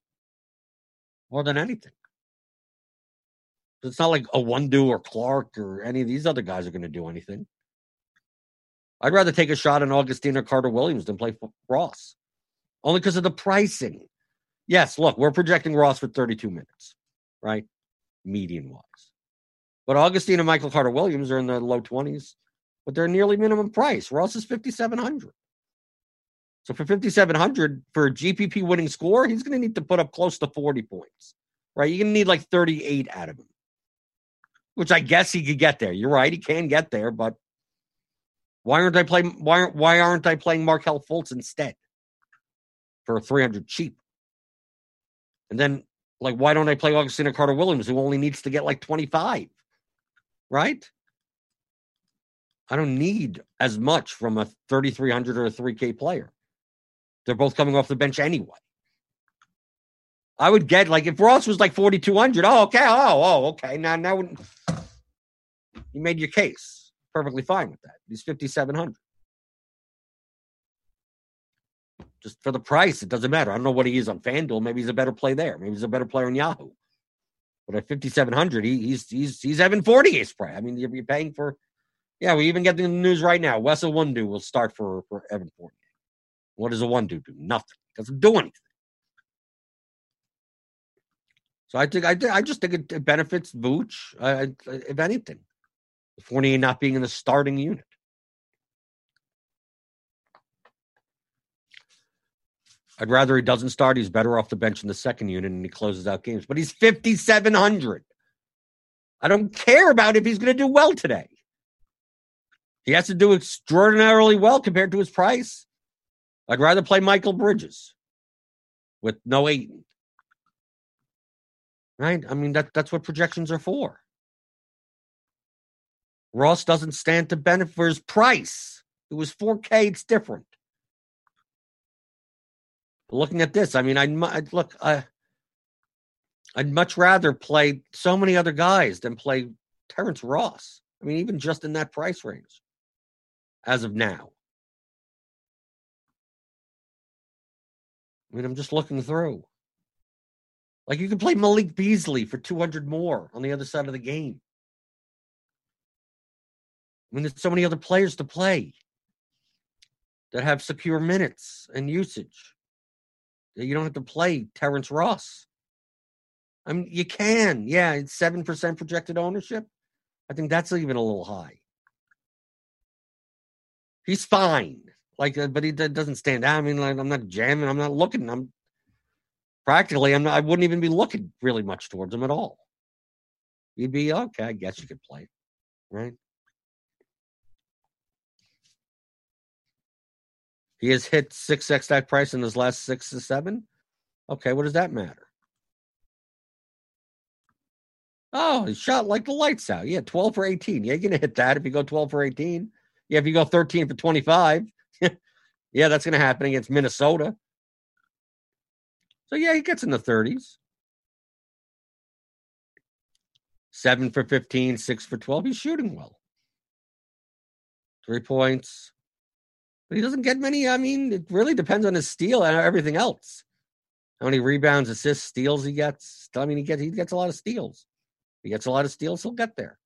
more than anything. It's not like Iwundu or Clark or any of these other guys are going to do anything. I'd rather take a shot on or Carter Williams than play Ross, only because of the pricing. Yes, look, we're projecting Ross for 32 minutes, right? Median wise. But Augustin and Michael Carter Williams are in the low 20s, but they're nearly minimum price. Ross is 5,700. So for 5,700 for a GPP winning score, he's going to need to put up close to 40 points, right? You're going to need like 38 out of him, which I guess he could get there. You're right. He can get there, but why aren't I playing? Why, why aren't I playing Markelle Fultz instead for 300 cheap? And then, like, why don't I play Augustina Carter Williams, who only needs to get like 25? right? I don't need as much from a 3,300 or a 3K player. They're both coming off the bench anyway. I would get like if Ross was like 4,200. Oh, okay. Oh, oh, okay. Now, now you made your case. Perfectly fine with that. He's 5,700. Just for the price, it doesn't matter. I don't know what he is on FanDuel. Maybe he's a better play there. Maybe he's a better player on Yahoo. But at 5,700, he, he's he's he's Evan Fournier spray. I mean, you're, you're paying for. Yeah, we even get the news right now. Wes Iwundu will start for for Evan Fournier. What does a one do? Do? Nothing. Doesn't do anything. So I think I I just think it, it benefits Vooch, uh, if anything. Fournier not being in the starting unit. I'd rather he doesn't start. He's better off the bench in the second unit and he closes out games. But he's 5,700. I don't care about if he's going to do well today. He has to do extraordinarily well compared to his price. I'd rather play Michael Bridges with no Ayton. Right? I mean, that, that's what projections are for. Ross doesn't stand to benefit for his price. It was 4K, it's different looking at this, I mean, I'd, I'd look, I, I'd much rather play so many other guys than play Terrence Ross. I mean, even just in that price range as of now. I mean, I'm just looking through. Like you can play Malik Beasley for 200 more on the other side of the game. I mean, there's so many other players to play that have secure minutes and usage. that You don't have to play Terrence Ross. I mean, you can. Yeah, it's 7% projected ownership. I think that's even a little high. He's fine. Like, uh, but he doesn't stand out. I mean, like, I'm not jamming. I'm not looking. I'm practically, I'm not, I wouldn't even be looking really much towards him at all. You'd be, okay, I guess you could play, right? He has hit 6x that price in his last six to seven. Okay, what does that matter? Oh, he shot like the lights out. Yeah, 12 for 18. Yeah, you're going to hit that if you go 12 for 18. Yeah, if you go 13 for 25. yeah, that's going to happen against Minnesota. So, yeah, he gets in the 30s. Seven for 15, six for 12. He's shooting well. Three points, but he doesn't get many. I mean, it really depends on his steal and everything else. How many rebounds, assists, steals he gets. I mean, he gets he gets a lot of steals. He gets a lot of steals, he'll get there.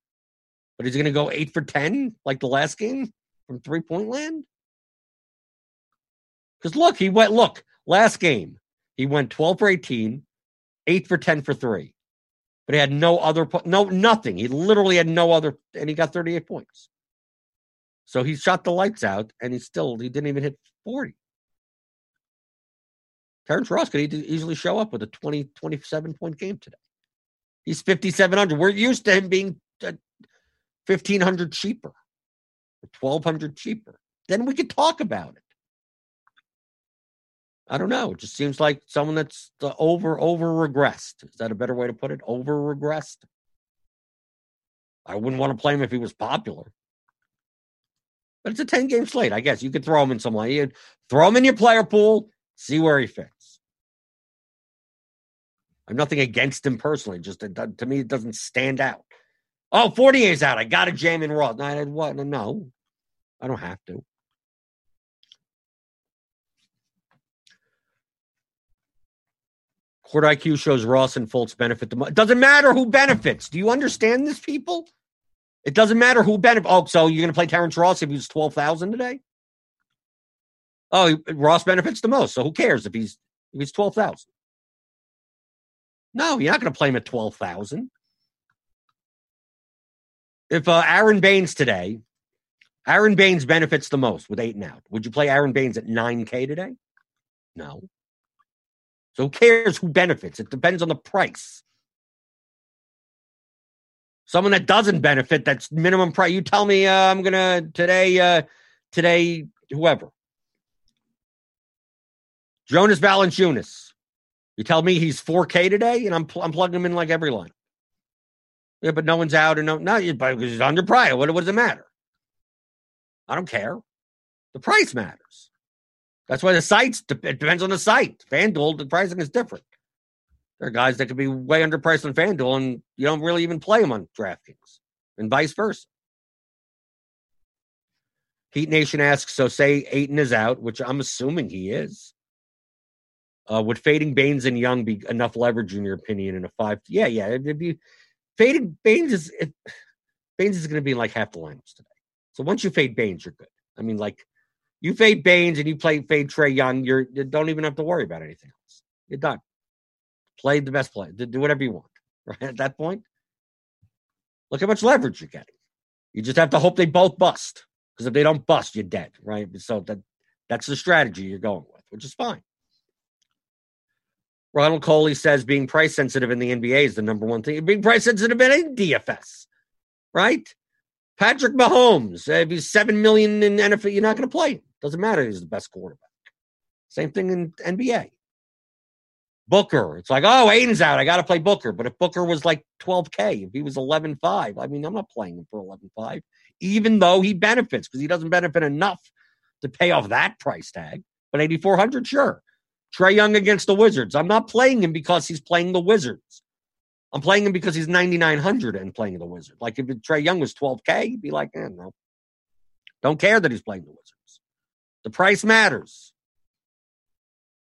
But he's gonna go eight for ten like the last game from three point land. Because look, he went look, last game, he went 12 for 18, 8 for 10 for 3. But he had no other no nothing. He literally had no other and he got 38 points. So he shot the lights out, and he still he didn't even hit 40. Terrence Ross could easily show up with a 20, 27 point game today. He's 5,700. We're used to him being uh, 1,500 cheaper, 1,200 cheaper. Then we could talk about it. I don't know. It just seems like someone that's uh, over over regressed. Is that a better way to put it? Over regressed. I wouldn't want to play him if he was popular. But it's a 10 game slate. I guess you could throw him in some way. You throw him in your player pool, see where he fits. I'm nothing against him personally. Just to me, it doesn't stand out. Oh, 48's out. I got to jam in Raw. No, what? No, I don't have to. Court IQ shows Ross and Fultz benefit the most. Doesn't matter who benefits. Do you understand this, people? It doesn't matter who benefits. Oh, so you're going to play Terrence Ross if he's twelve thousand today? Oh, Ross benefits the most. So who cares if he's if he's twelve thousand? No, you're not going to play him at twelve thousand. If uh, Aron Baynes today, Aron Baynes benefits the most with eight and out. Would you play Aron Baynes at nine k today? No. So who cares who benefits? It depends on the price. Someone that doesn't benefit, that's minimum price. You tell me uh, I'm gonna today, uh, today, whoever. Jonas Valanciunas. You tell me he's 4K today, and I'm pl- I'm plugging him in like every line. Yeah, but no one's out, and no, no, but he's under price. What, what does it matter? I don't care. The price matters. That's why the sites. It depends on the site. FanDuel, the pricing is different. There are guys that could be way underpriced on FanDuel, and you don't really even play them on DraftKings, and vice versa. Heat Nation asks, so say Ayton is out, which I'm assuming he is. Uh, would fading Baynes and Young be enough leverage in your opinion in a five? Yeah, yeah. It'd be fading Baynes is it, Baynes is going to be in like half the lineups today. So once you fade Baynes, you're good. I mean, like you fade Baynes and you play fade Trae Young, you're you don't even have to worry about anything else. You're done. Play the best play. Do whatever you want. Right at that point, look how much leverage you're getting. You just have to hope they both bust. Because if they don't bust, you're dead. Right. So that that's the strategy you're going with, which is fine. Ronald Coley says being price sensitive in the NBA is the number one thing. Being price sensitive in DFS, right? Patrick Mahomes, if he's seven million in NFL, you're not going to play. Doesn't matter. He's the best quarterback. Same thing in NBA. Booker. It's like, oh, Ayton's out. I got to play Booker. But if Booker was like 12K, if he was 11.5, I mean, I'm not playing him for 11.5, even though he benefits because he doesn't benefit enough to pay off that price tag. But 8,400, sure. Trae Young against the Wizards. I'm not playing him because he's playing the Wizards. I'm playing him because he's 9,900 and playing the Wizards. Like if Trae Young was 12K, he'd be like, eh, no. Don't care that he's playing the Wizards. The price matters.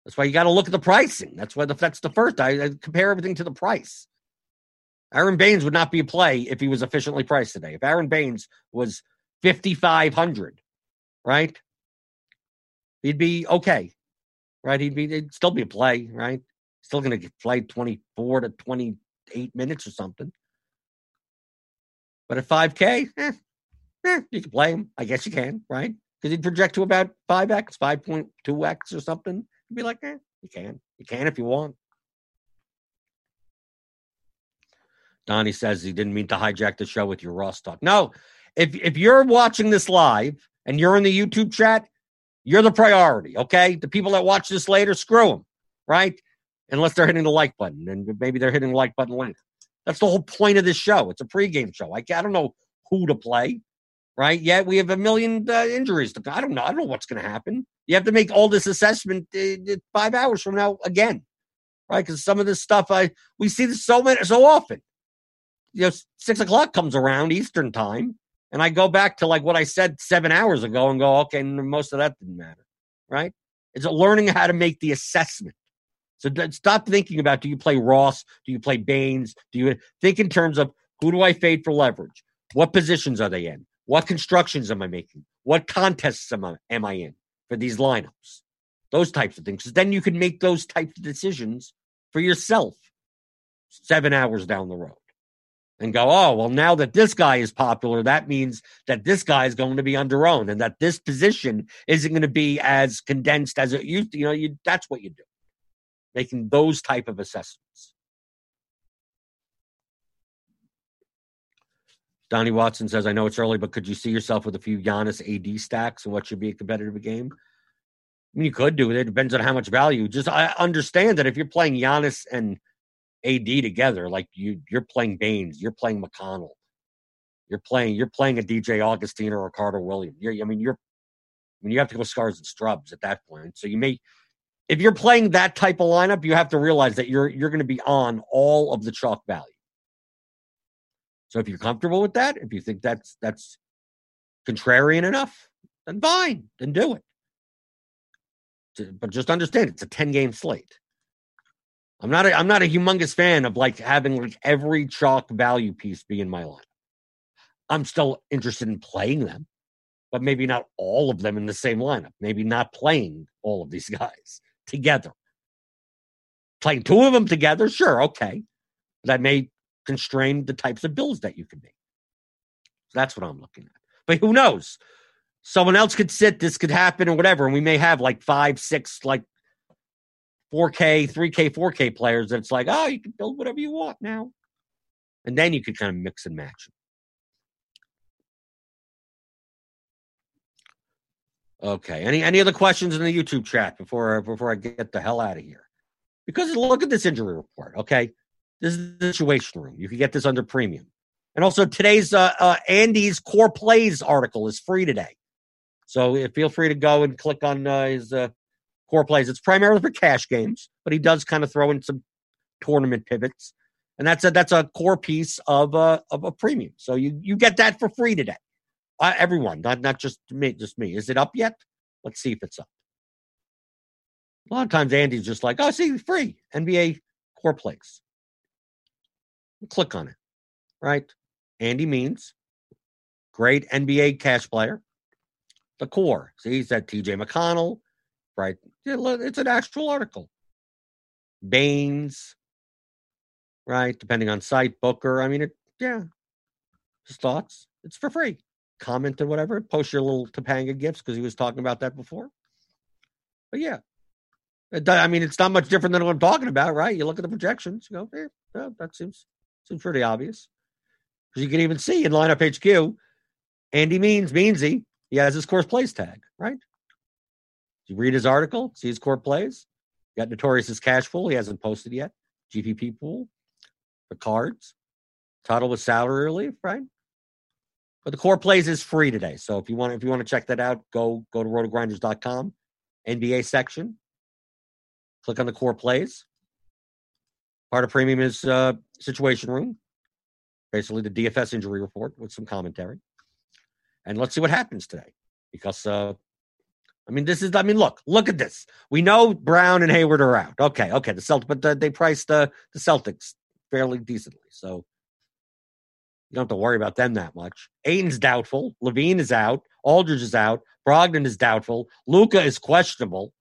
That's why you got to look at the pricing. That's why the, that's the first. I, I compare everything to the price. Aron Baynes would not be a play if he was efficiently priced today. If Aron Baynes was 5,500, right? He'd be okay, right? He'd be, it'd still be a play, right? Still going to play 24 to 28 minutes or something. But at 5K, eh, eh, you can play him. I guess you can, right? Because he'd project to about 5X, 5.2X or something. You'd be like, eh, you can. You can if you want. Donnie says he didn't mean to hijack the show with your Ross talk. No, if if you're watching this live and you're in the YouTube chat, you're the priority. Okay, the people that watch this later, screw them, right? Unless they're hitting the like button, and maybe they're hitting the like button later. That's the whole point of this show. It's a pregame show. I, I don't know who to play, right? Yet we have a million uh, injuries. To, I don't know. I don't know what's going to happen. You have to make all this assessment uh, five hours from now again, right? Because some of this stuff I we see this so many so often you know, six o'clock comes around Eastern time, and I go back to like what I said seven hours ago and go, okay, most of that didn't matter, right? It's learning how to make the assessment. So stop thinking about do you play Ross? Do you play Baynes? Do you think in terms of who do I fade for leverage? What positions are they in? What constructions am I making? What contests am I, am I in for these lineups? Those types of things. Because Then you can make those types of decisions for yourself seven hours down the road and go, oh, well, now that this guy is popular, that means that this guy is going to be under owned and that this position isn't going to be as condensed as it used to. You know, you, that's what you do, making those type of assessments. Donnie Watson says, I know it's early, but could you see yourself with a few Giannis AD stacks and what should be a competitive game? I mean, you could do it. It depends on how much value. Just I understand that if you're playing Giannis and AD together. Like you, you're playing Baynes, you're playing McConnell, you're playing, you're playing a DJ Augustin or a Carter Williams. You're, I mean, you're, I mean, you have to go scars and strubs at that point. So you may, if you're playing that type of lineup, you have to realize that you're you're going to be on all of the chalk value. So if you're comfortable with that, if you think that's that's contrarian enough, then fine, then do it. But just understand it's a 10 game slate. I'm not a, I'm not a humongous fan of like having like every chalk value piece be in my line. I'm still interested in playing them, but maybe not all of them in the same lineup. Maybe not playing all of these guys together. Playing two of them together, sure, okay. That may constrain the types of bills that you can make. That's what I'm looking at. But who knows? Someone else could sit, this could happen or whatever, and we may have like five, six like 4K, 3K, 4K players it's like, oh, you can build whatever you want now. And then you could kind of mix and match Okay. Any any other questions in the YouTube chat before before I get the hell out of here? Because look at this injury report. Okay, this is the situation room. You can get this under premium, and also today's uh, uh, Andy's core plays article is free today. So feel free to go and click on uh, his uh, core plays. It's primarily for cash games, but he does kind of throw in some tournament pivots, and that's a that's a core piece of uh, of a premium. So you you get that for free today. Uh, everyone, not not just me, just me. Is it up yet? Let's see if it's up. A lot of times Andy's just like, oh, see, free NBA core plays. Click on it, right? Andy Means great NBA cash player. The core. See, he's at TJ McConnell, right? It's an actual article. Baynes, right? Depending on site, Booker. I mean, it, yeah. His thoughts. It's for free. Comment or whatever. Post your little Topanga gifts because he was talking about that before. But yeah, I mean, it's not much different than what I'm talking about, right? You look at the projections, you go, eh, that seems seems pretty obvious. Because you can even see in lineup HQ, Andy Means Meansy, he has his course plays tag, right? you read his article, see his core plays? Got Notorious's cash pool. He hasn't posted yet. GPP pool, the cards, total with salary relief, right? But the core plays is free today. So if you want, if you want to check that out, go go to rotogrinders.com, NBA section, click on the core plays. Part of premium is uh, situation room, basically the DFS injury report with some commentary. And let's see what happens today because uh, I mean, this is. I mean, look, look at this. We know Brown and Hayward are out. Okay, okay. The Celtics, but the, they priced the the Celtics fairly decently. So You don't have to worry about them that much. Ayton's doubtful. LaVine is out. Aldridge is out. Brogdon is doubtful. Luka is questionable.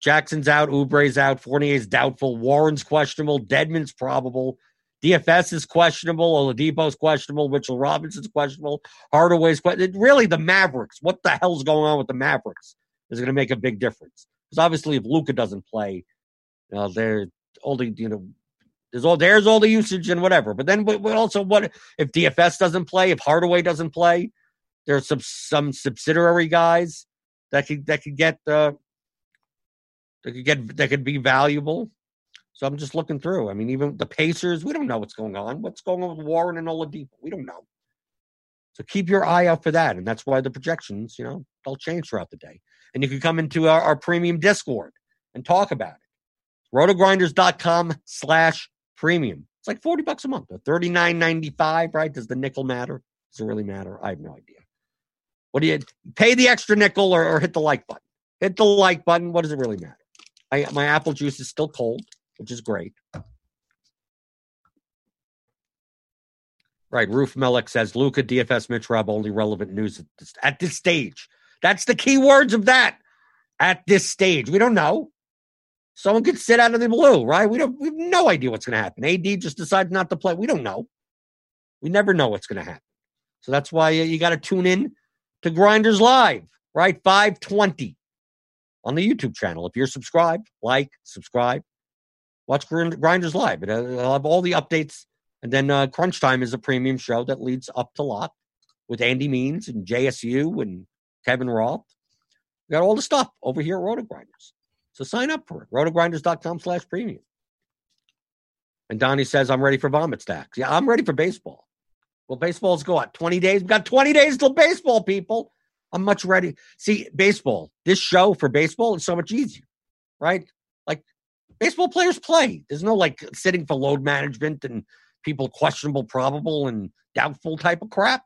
Jackson's out. Oubre's out. Fournier's doubtful. Warren's questionable. Dedmon's probable. DFS is questionable. Oladipo's questionable. Mitchell Robinson's questionable. Hardaway's questionable. Really, the Mavericks. What the hell's going on with the Mavericks is going to make a big difference. Because obviously, if Luka doesn't play, you know, they're only, you know, there's all there's all the usage and whatever. But then, but also, what if DFS doesn't play? If Hardaway doesn't play, there's some some subsidiary guys that could that could get uh, that could get that could be valuable. So I'm just looking through. I mean, even the Pacers, we don't know what's going on. What's going on with Warren and Oladipo? We don't know. So keep your eye out for that, and that's why the projections, you know, they'll change throughout the day. And you can come into our, our premium Discord and talk about it. Rotogrinders.com slash premium. It's like 40 bucks a month, or 39.95, right? Does the nickel matter? Does it really matter? I have no idea. What do you pay the extra nickel or, or hit the like button? Hit the like button. What does it really matter? I, my apple juice is still cold, which is great. Right. Roof Melik says Luka, DFS, Mitch Rob, only relevant news at this, at this stage. That's the key words of that. At this stage, we don't know. Someone could sit out of the blue, right? We don't. We have no idea what's going to happen. AD just decides not to play. We don't know. We never know what's going to happen. So that's why you got to tune in to Grinders Live, right? 520 on the YouTube channel. If you're subscribed, like, subscribe, watch Grinders Live. It'll have all the updates. And then uh, Crunch Time is a premium show that leads up to lot with Andy Means and JSU and Kevin Roth. We got all the stuff over here at RotoGrinders. So sign up for it. Rotogrinders.com slash premium. And Donnie says, I'm ready for vomit stacks. Yeah, I'm ready for baseball. Well, baseball's go on 20 days. We've got 20 days till baseball, people. I'm much ready. See, baseball, this show for baseball is so much easier, right? Like baseball players play. There's no like sitting for load management and people questionable, probable, and doubtful type of crap.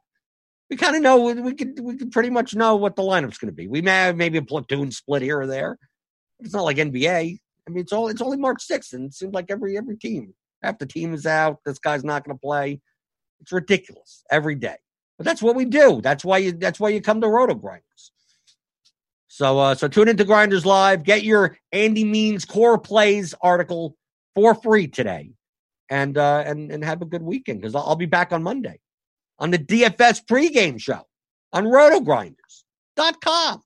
We kind of know we could we could pretty much know what the lineup's going to be. We may have maybe a platoon split here or there. It's not like NBA. I mean, it's all it's only March 6th, and it seems like every every team, half the team is out. This guy's not going to play. It's ridiculous every day. But that's what we do. That's why you that's why you come to RotoGrinders. So uh so tune into Grinders Live. Get your Andy Means core plays article for free today. And uh and and have a good weekend because I'll, I'll be back on Monday on the DFS pregame show on rotogrinders.com.